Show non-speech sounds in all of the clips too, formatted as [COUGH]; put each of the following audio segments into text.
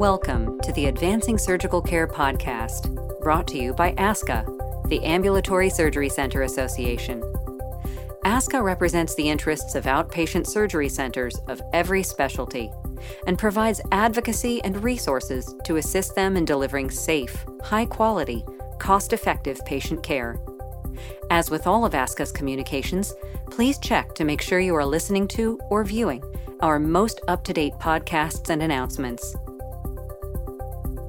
Welcome to the Advancing Surgical Care podcast, brought to you by ASCA, the Ambulatory Surgery Center Association. ASCA represents the interests of outpatient surgery centers of every specialty and provides advocacy and resources to assist them in delivering safe, high quality, cost effective patient care. As with all of ASCA's communications, please check to make sure you are listening to or viewing our most up to date podcasts and announcements.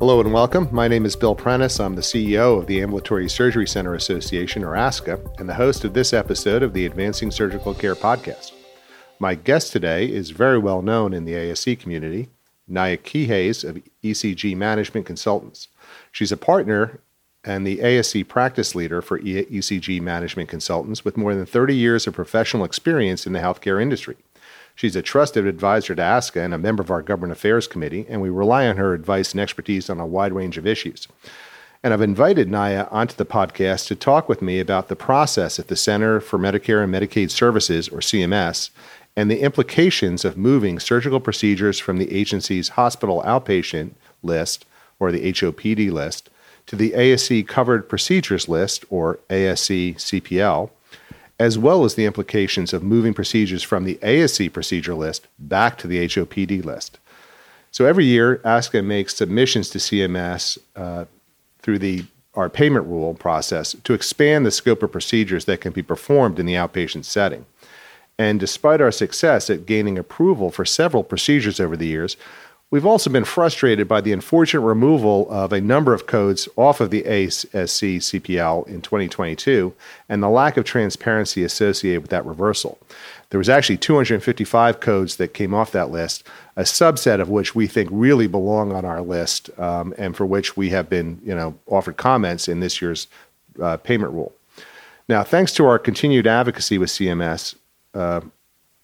Hello and welcome. My name is Bill Prentice. I'm the CEO of the Ambulatory Surgery Center Association, or ASCA, and the host of this episode of the Advancing Surgical Care podcast. My guest today is very well known in the ASC community, Naya Kehayes of ECG Management Consultants. She's a partner and the ASC practice leader for ECG Management Consultants with more than 30 years of professional experience in the healthcare industry. She's a trusted advisor to ASCA and a member of our Government Affairs Committee, and we rely on her advice and expertise on a wide range of issues. And I've invited Naya onto the podcast to talk with me about the process at the Center for Medicare and Medicaid Services, or CMS, and the implications of moving surgical procedures from the agency's hospital outpatient list, or the HOPD list, to the ASC covered procedures list, or ASC CPL, as well as the implications of moving procedures from the ASC procedure list back to the HOPD list. So every year, ASCA makes submissions to CMS uh, through the our payment rule process to expand the scope of procedures that can be performed in the outpatient setting. And despite our success at gaining approval for several procedures over the years, We've also been frustrated by the unfortunate removal of a number of codes off of the ASC CPL in 2022 and the lack of transparency associated with that reversal. There was actually 255 codes that came off that list, a subset of which we think really belong on our list um, and for which we have been, you know, offered comments in this year's uh, payment rule. Now, thanks to our continued advocacy with CMS, uh,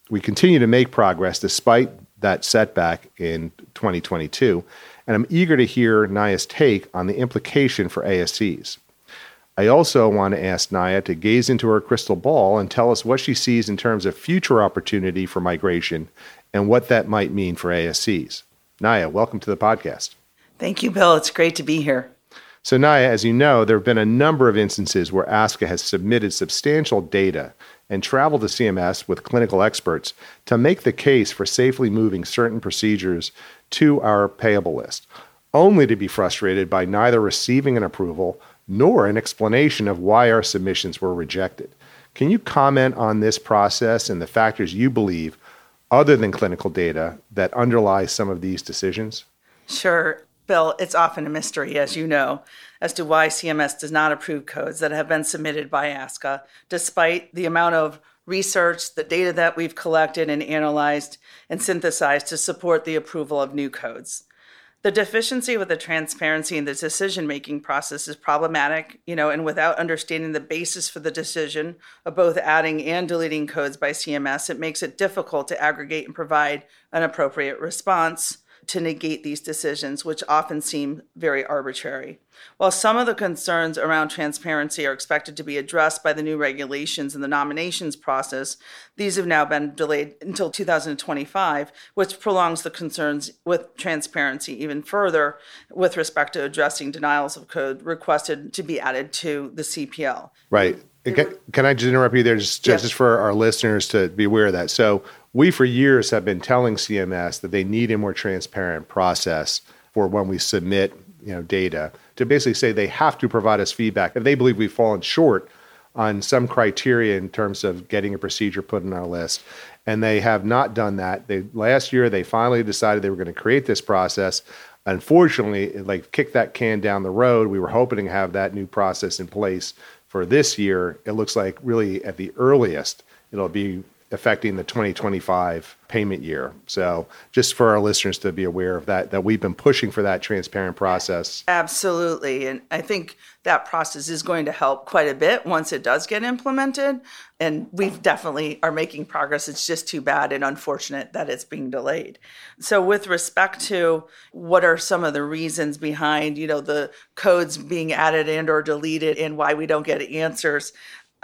we continue to make progress despite that setback in 2022. And I'm eager to hear Naya's take on the implication for ASCs. I also want to ask Naya to gaze into her crystal ball and tell us what she sees in terms of future opportunity for migration and what that might mean for ASCs. Naya, welcome to the podcast. Thank you, Bill. It's great to be here. So, Naya, as you know, there have been a number of instances where ASCA has submitted substantial data and travel to CMS with clinical experts to make the case for safely moving certain procedures to our payable list, only to be frustrated by neither receiving an approval nor an explanation of why our submissions were rejected. Can you comment on this process and the factors you believe, other than clinical data, that underlie some of these decisions? Sure. Bill, it's often a mystery, as you know, as to why CMS does not approve codes that have been submitted by ASCA, despite the amount of research, the data that we've collected and analyzed and synthesized to support the approval of new codes. The deficiency with the transparency in the decision making process is problematic, you know, and without understanding the basis for the decision of both adding and deleting codes by CMS, it makes it difficult to aggregate and provide an appropriate response to negate these decisions, which often seem very arbitrary. While some of the concerns around transparency are expected to be addressed by the new regulations in the nominations process, these have now been delayed until 2025, which prolongs the concerns with transparency even further with respect to addressing denials of code requested to be added to the CPL. Right. Can, can I just interrupt you there, just, just, just for our listeners to be aware of that? So, we for years have been telling CMS that they need a more transparent process for when we submit you know data to basically say they have to provide us feedback if they believe we've fallen short on some criteria in terms of getting a procedure put on our list. And they have not done that. They last year they finally decided they were going to create this process. Unfortunately it like kicked that can down the road. We were hoping to have that new process in place for this year it looks like really at the earliest it'll be affecting the 2025 payment year. So just for our listeners to be aware of that, that we've been pushing for that transparent process. Absolutely. And I think that process is going to help quite a bit once it does get implemented. And we've definitely are making progress. It's just too bad and unfortunate that it's being delayed. So with respect to what are some of the reasons behind, you know, the codes being added and or deleted and why we don't get answers,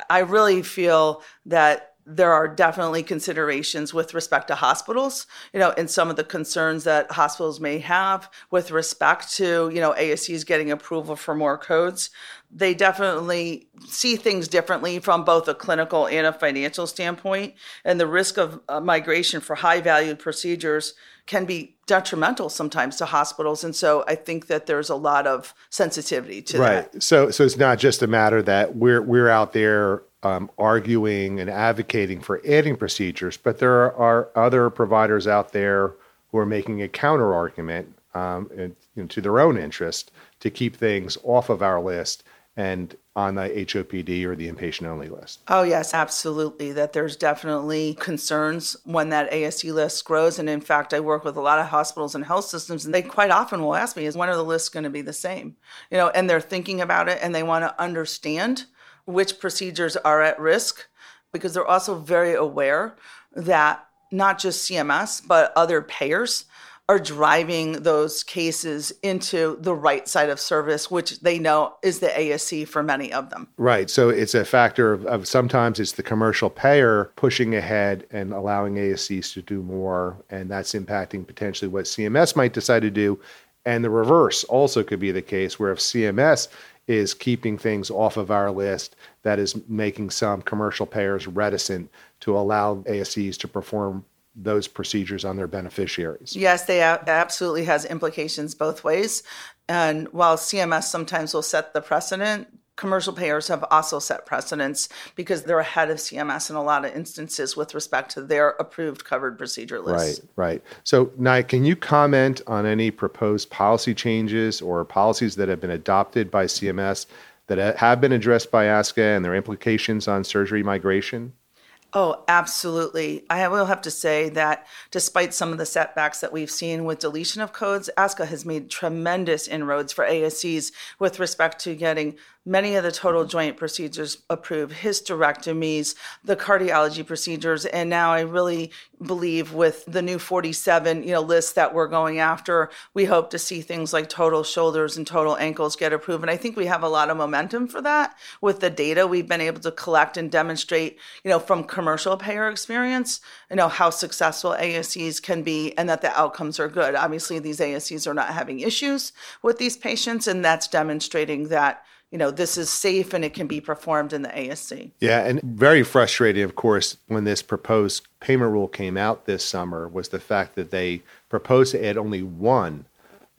I really feel that there are definitely considerations with respect to hospitals, you know, and some of the concerns that hospitals may have with respect to, you know, ASCs getting approval for more codes. They definitely see things differently from both a clinical and a financial standpoint. And the risk of uh, migration for high valued procedures can be detrimental sometimes to hospitals. And so I think that there's a lot of sensitivity to right. that. Right. So, so it's not just a matter that we're, we're out there um, arguing and advocating for adding procedures, but there are other providers out there who are making a counter argument um, you know, to their own interest to keep things off of our list and on the HOPD or the inpatient only list. Oh, yes, absolutely. That there's definitely concerns when that ASC list grows. And in fact, I work with a lot of hospitals and health systems, and they quite often will ask me, is when are the lists going to be the same? You know, and they're thinking about it and they want to understand which procedures are at risk because they're also very aware that not just CMS, but other payers are driving those cases into the right side of service, which they know is the ASC for many of them. Right. So it's a factor of, of, sometimes it's the commercial payer pushing ahead and allowing ASCs to do more, and that's impacting potentially what CMS might decide to do. And the reverse also could be the case where if CMS is keeping things off of our list that is making some commercial payers reticent to allow ASCs to perform those procedures on their beneficiaries. Yes, they absolutely has implications both ways. And while CMS sometimes will set the precedent, commercial payers have also set precedents because they're ahead of CMS in a lot of instances with respect to their approved covered procedure list. Right, right. So, Naya, can you comment on any proposed policy changes or policies that have been adopted by CMS that uh, have been addressed by ASCA and their implications on surgery migration? Oh, absolutely. I will have to say that despite some of the setbacks that we've seen with deletion of codes, ASCA has made tremendous inroads for ASCs with respect to getting many of the total joint procedures approved, hysterectomies, the cardiology procedures, and now I really believe with the new 47, you know, list that we're going after, we hope to see things like total shoulders and total ankles get approved. And I think we have a lot of momentum for that with the data we've been able to collect and demonstrate, you know, from commercial payer experience, you know, how successful ASCs can be and that the outcomes are good. Obviously, these ASCs are not having issues with these patients, and that's demonstrating that you know, this is safe and it can be performed in the ASC. Yeah, and very frustrating, of course, when this proposed payment rule came out this summer was the fact that they proposed to add only one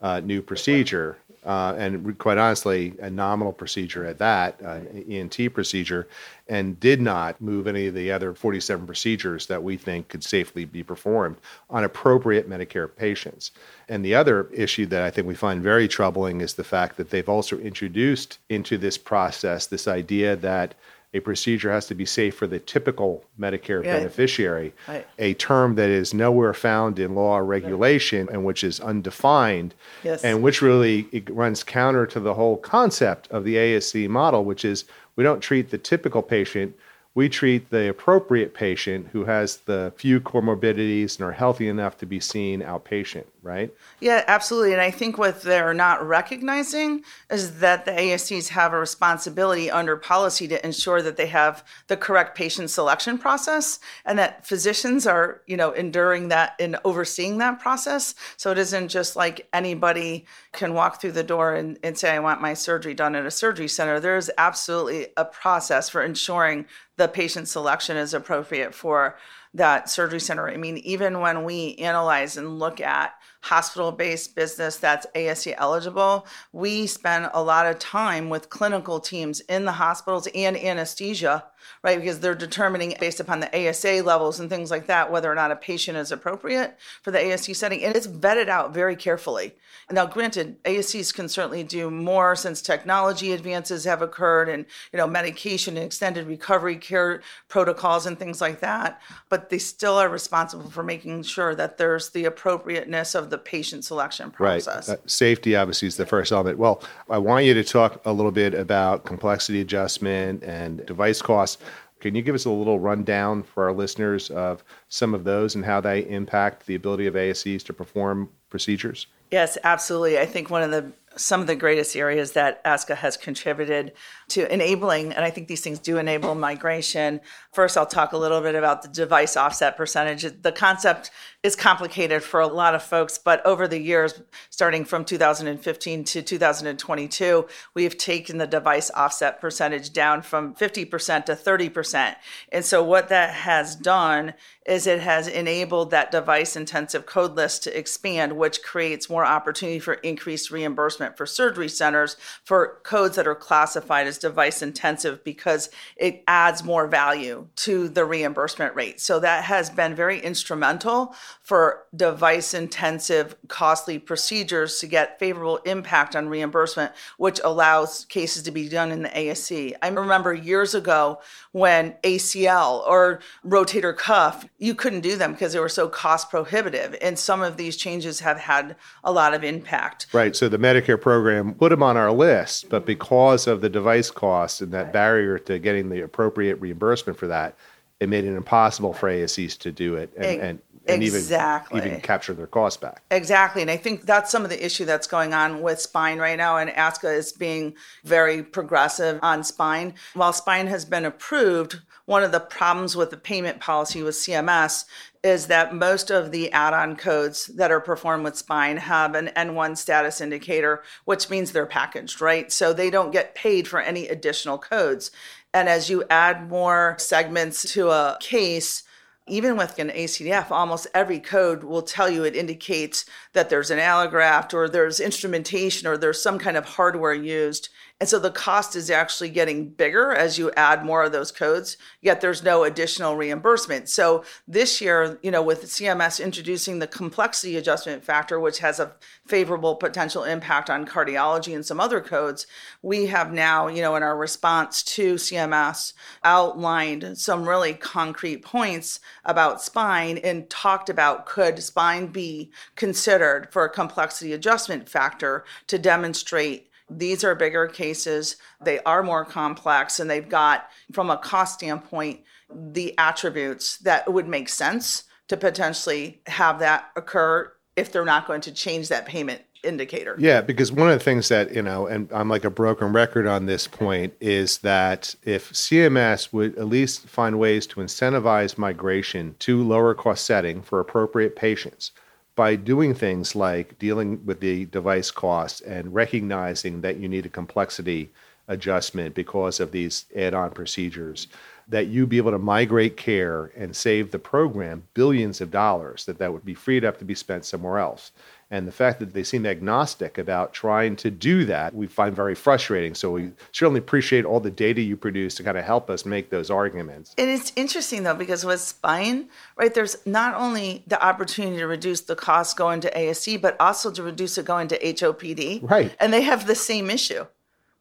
uh, new procedure uh, and quite honestly, a nominal procedure at that, uh, ENT procedure, and did not move any of the other 47 procedures that we think could safely be performed on appropriate Medicare patients. And the other issue that I think we find very troubling is the fact that they've also introduced into this process this idea that a procedure has to be safe for the typical Medicare yeah. beneficiary, right. a term that is nowhere found in law or regulation right. and which is undefined, yes. and which really runs counter to the whole concept of the ASC model, which is we don't treat the typical patient, we treat the appropriate patient who has the few comorbidities and are healthy enough to be seen outpatient, right? Yeah, absolutely. And I think what they're not recognizing is that the ASCs have a responsibility under policy to ensure that they have the correct patient selection process and that physicians are, you know, enduring that and overseeing that process. So it isn't just like anybody can walk through the door and, and say, I want my surgery done at a surgery center. There's absolutely a process for ensuring the patient selection is appropriate for that surgery center. I mean, even when we analyze and look at hospital based business that's ASC eligible, we spend a lot of time with clinical teams in the hospitals and anesthesia, right? Because they're determining based upon the ASA levels and things like that whether or not a patient is appropriate for the ASC setting. And it's vetted out very carefully. Now, granted, ASCs can certainly do more since technology advances have occurred and, you know, medication and extended recovery care protocols and things like that. But they still are responsible for making sure that there's the appropriateness of the patient selection process. Right. Uh, safety obviously is the first element. Well, I want you to talk a little bit about complexity adjustment and device costs. Can you give us a little rundown for our listeners of some of those and how they impact the ability of ASCs to perform procedures? Yes, absolutely. I think one of the some of the greatest areas that ASCA has contributed to enabling, and I think these things do enable migration. First, I'll talk a little bit about the device offset percentage. The concept is complicated for a lot of folks, but over the years, starting from 2015 to 2022, we have taken the device offset percentage down from 50% to 30%. And so, what that has done is it has enabled that device intensive code list to expand, which creates more opportunity for increased reimbursement for surgery centers for codes that are classified as device intensive because it adds more value to the reimbursement rate. So that has been very instrumental for device intensive, costly procedures to get favorable impact on reimbursement, which allows cases to be done in the ASC. I remember years ago when ACL or rotator cuff, you couldn't do them because they were so cost prohibitive. And some of these changes have had a lot of impact. Right. So the Medicare program put them on our list, but because of the device costs and that barrier to getting the appropriate reimbursement for that, it made it impossible for ASCs to do it and, and, and exactly. even, even capture their costs back. Exactly. And I think that's some of the issue that's going on with spine right now. And ASCA is being very progressive on spine. While spine has been approved, one of the problems with the payment policy with CMS is that most of the add-on codes that are performed with spine have an N1 status indicator, which means they're packaged, right? So they don't get paid for any additional codes. And as you add more segments to a case, even with an ACDF, almost every code will tell you it indicates that there's an allograft or there's instrumentation or there's some kind of hardware used. And so the cost is actually getting bigger as you add more of those codes, yet there's no additional reimbursement. So this year, you know, with CMS introducing the complexity adjustment factor, which has a favorable potential impact on cardiology and some other codes, we have now, you know, in our response to CMS outlined some really concrete points about spine and talked about could spine be considered for a complexity adjustment factor to demonstrate these are bigger cases, they are more complex, and they've got, from a cost standpoint, the attributes that would make sense to potentially have that occur if they're not going to change that payment indicator. Yeah, because one of the things that, you know, and I'm like a broken record on this point, is that if CMS would at least find ways to incentivize migration to lower cost setting for appropriate patients, by doing things like dealing with the device costs and recognizing that you need a complexity adjustment because of these add-on procedures that you be able to migrate care and save the program billions of dollars that that would be freed up to be spent somewhere else and the fact that they seem agnostic about trying to do that, we find very frustrating. So we certainly appreciate all the data you produce to kind of help us make those arguments. And it's interesting though, because with spine, right, there's not only the opportunity to reduce the cost going to ASC, but also to reduce it going to HOPD. Right. And they have the same issue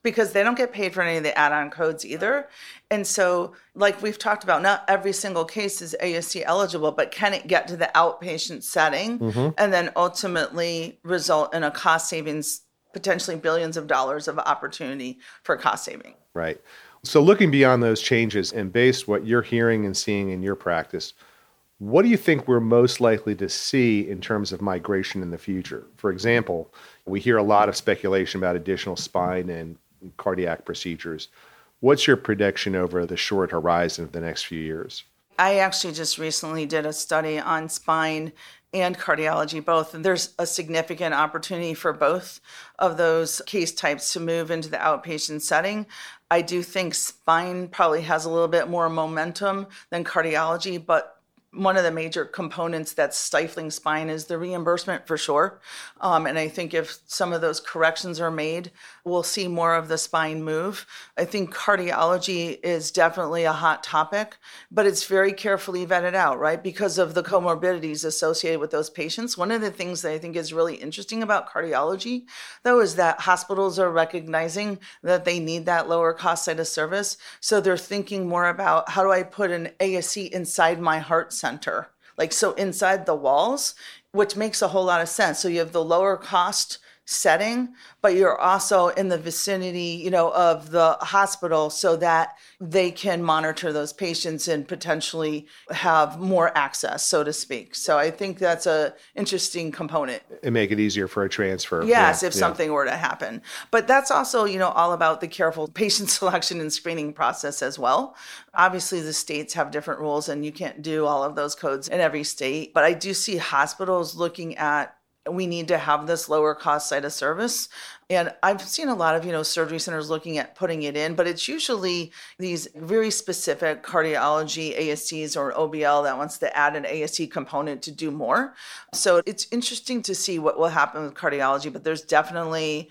because they don't get paid for any of the add-on codes either. And so, like we've talked about, not every single case is ASC eligible, but can it get to the outpatient setting mm-hmm. and then ultimately result in a cost savings, potentially billions of dollars of opportunity for cost saving? Right. So, looking beyond those changes and based what you're hearing and seeing in your practice, what do you think we're most likely to see in terms of migration in the future? For example, we hear a lot of speculation about additional spine and cardiac procedures. What's your prediction over the short horizon of the next few years? I actually just recently did a study on spine and cardiology both and there's a significant opportunity for both of those case types to move into the outpatient setting i do think spine probably has a little bit more momentum than cardiology but one of the major components that's stifling spine is the reimbursement for sure. Um, and I think if some of those corrections are made, we'll see more of the spine move. I think cardiology is definitely a hot topic, but it's very carefully vetted out, right? Because of the comorbidities associated with those patients. One of the things that I think is really interesting about cardiology, though, is that hospitals are recognizing that they need that lower cost site of service. So they're thinking more about how do I put an ASC inside my heart center. Like, so inside the walls, which makes a whole lot of sense. So you have the lower cost setting, but you're also in the vicinity, you know, of the hospital so that they can monitor those patients and potentially have more access, so to speak. So I think that's a interesting component. And make it easier for a transfer. Yes, yeah, if yeah. something were to happen. But that's also, you know, all about the careful [LAUGHS] patient selection and screening process as well. Obviously, the states have different rules and you can't do all of those codes in every state. But I do see hospitals looking at we need to have this lower cost site of service. And i've seen a lot of you know surgery centers looking at putting it in but it's usually these very specific cardiology ascs or obl that wants to add an asc component to do more. So it's interesting to see what will happen with cardiology but there's definitely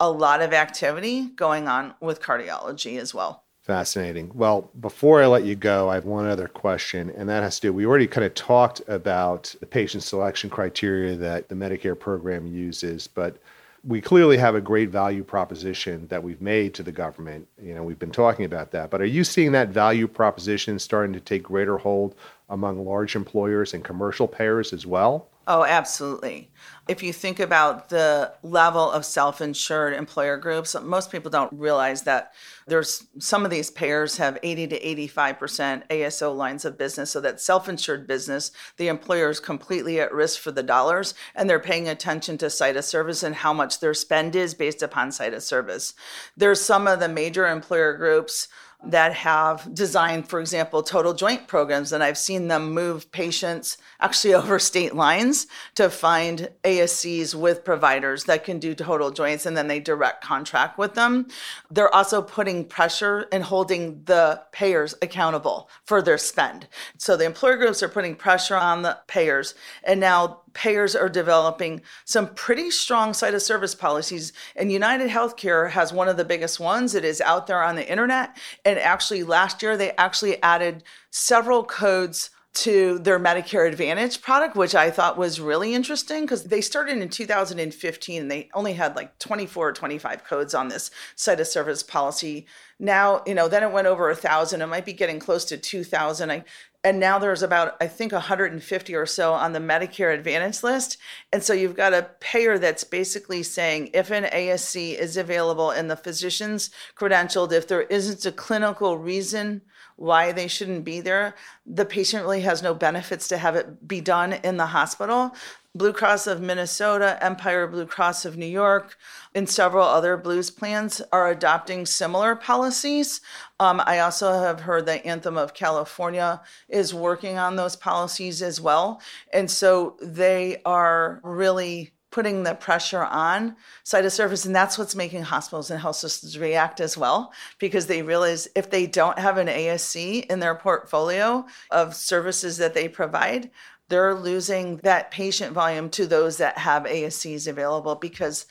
a lot of activity going on with cardiology as well Fascinating. Well, before I let you go, I have one other question, and that has to do. We already kind of talked about the patient selection criteria that the Medicare program uses, but we clearly have a great value proposition that we've made to the government. You know, we've been talking about that, but are you seeing that value proposition starting to take greater hold among large employers and commercial payers as well? Oh, absolutely. If you think about the level of self insured employer groups, most people don't realize that there's some of these payers have 80 to 85% ASO lines of business. So that self insured business, the employer is completely at risk for the dollars and they're paying attention to site of service and how much their spend is based upon site of service. There's some of the major employer groups that have designed, for example, total joint programs. And I've seen them move patients actually [LAUGHS] over state lines to find ASCs with providers that can do total joints and then they direct contract with them. They're also putting pressure and holding the payers accountable for their spend. So the employer groups are putting pressure on the payers. And now payers are developing some pretty strong site of service policies. And United Healthcare has one of the biggest ones. It is out there on the internet. And actually, last year, they actually added several codes to their Medicare Advantage product, which I thought was really interesting because they started in 2015 and they only had like 24 or 25 codes on this site of service policy. Now, you know, then it went over a thousand. It might be getting close to 2,000. I, and now there's about i think 150 or so on the medicare advantage list. And so you've got a payer that's basically saying if an asc is available and the physician's credentialed if there isn't a clinical reason why they shouldn't be there the patient really has no benefits to have it be done in the hospital Blue Cross of Minnesota, Empire Blue Cross of New York, and several other Blues plans are adopting similar policies. Um, I also have heard that Anthem of California is working on those policies as well. And so they are really putting the pressure on site of service and that's what's making hospitals and health systems react as well because they realize if they don't have an asc in their portfolio of services that they provide they're losing that patient volume to those that have ASCs available because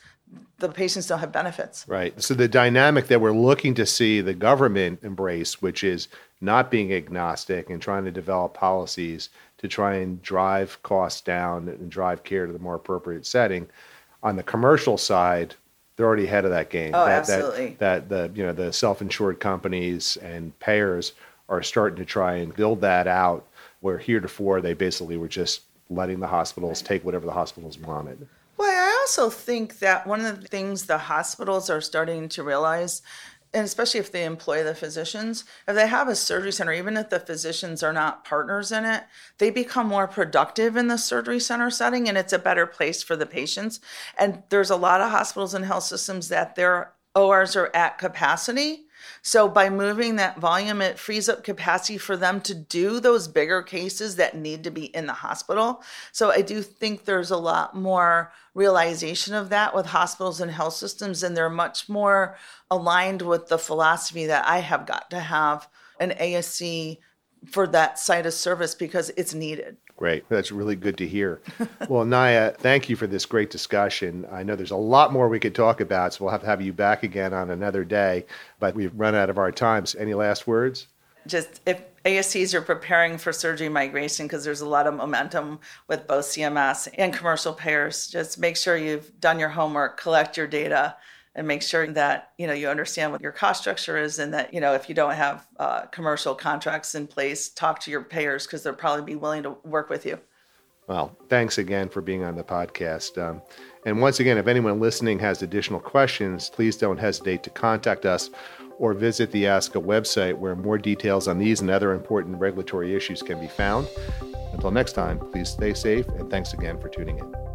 the patients don't have benefits. Right. So the dynamic that we're looking to see the government embrace, which is not being agnostic and trying to develop policies to try and drive costs down and drive care to the more appropriate setting. On the commercial side, they're already ahead of that game. Oh, that, absolutely. That, that the you know the self-insured companies and payers are starting to try and build that out where heretofore they basically were just letting the hospitals take whatever the hospitals wanted. Well, I also think that one of the things the hospitals are starting to realize, and especially if they employ the physicians, if they have a surgery center, even if the physicians are not partners in it, they become more productive in the surgery center setting and it's a better place for the patients. And there's a lot of hospitals and health systems that their ORs are at capacity so by moving that volume, it frees up capacity for them to do those bigger cases that need to be in the hospital. So I do think there's a lot more realization of that with hospitals and health systems, and they're much more aligned with the philosophy that I have got to have an ASC for that site of service because it's needed. Great. That's really good to hear. [LAUGHS] well, Naya, thank you for this great discussion. I know there's a lot more we could talk about, so we'll have to have you back again on another day, but we've run out of our time. So Any last words? Just if ASCs are preparing for surgery migration, because there's a lot of momentum with both CMS and commercial payers, just make sure you've done your homework, collect your data, and make sure that you know you understand what your cost structure is and that you know if you don't have uh, commercial contracts in place talk to your payers because they'll probably be willing to work with you Well, thanks again for being on the podcast. Um, and once again, if anyone listening has additional questions, please don't hesitate to contact us or visit the ASCA website where more details on these and other important regulatory issues can be found. Until next time, please stay safe and thanks again for tuning in.